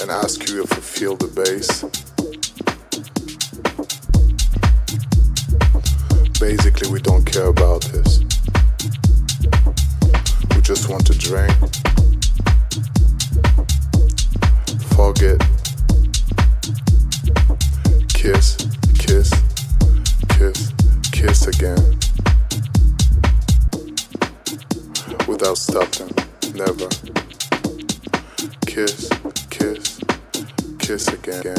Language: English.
and ask you if you feel the bass. Basically, we don't care about this. We just want to drink, forget, kiss, kiss, kiss, kiss again. Without stopping, never. Kiss kiss again.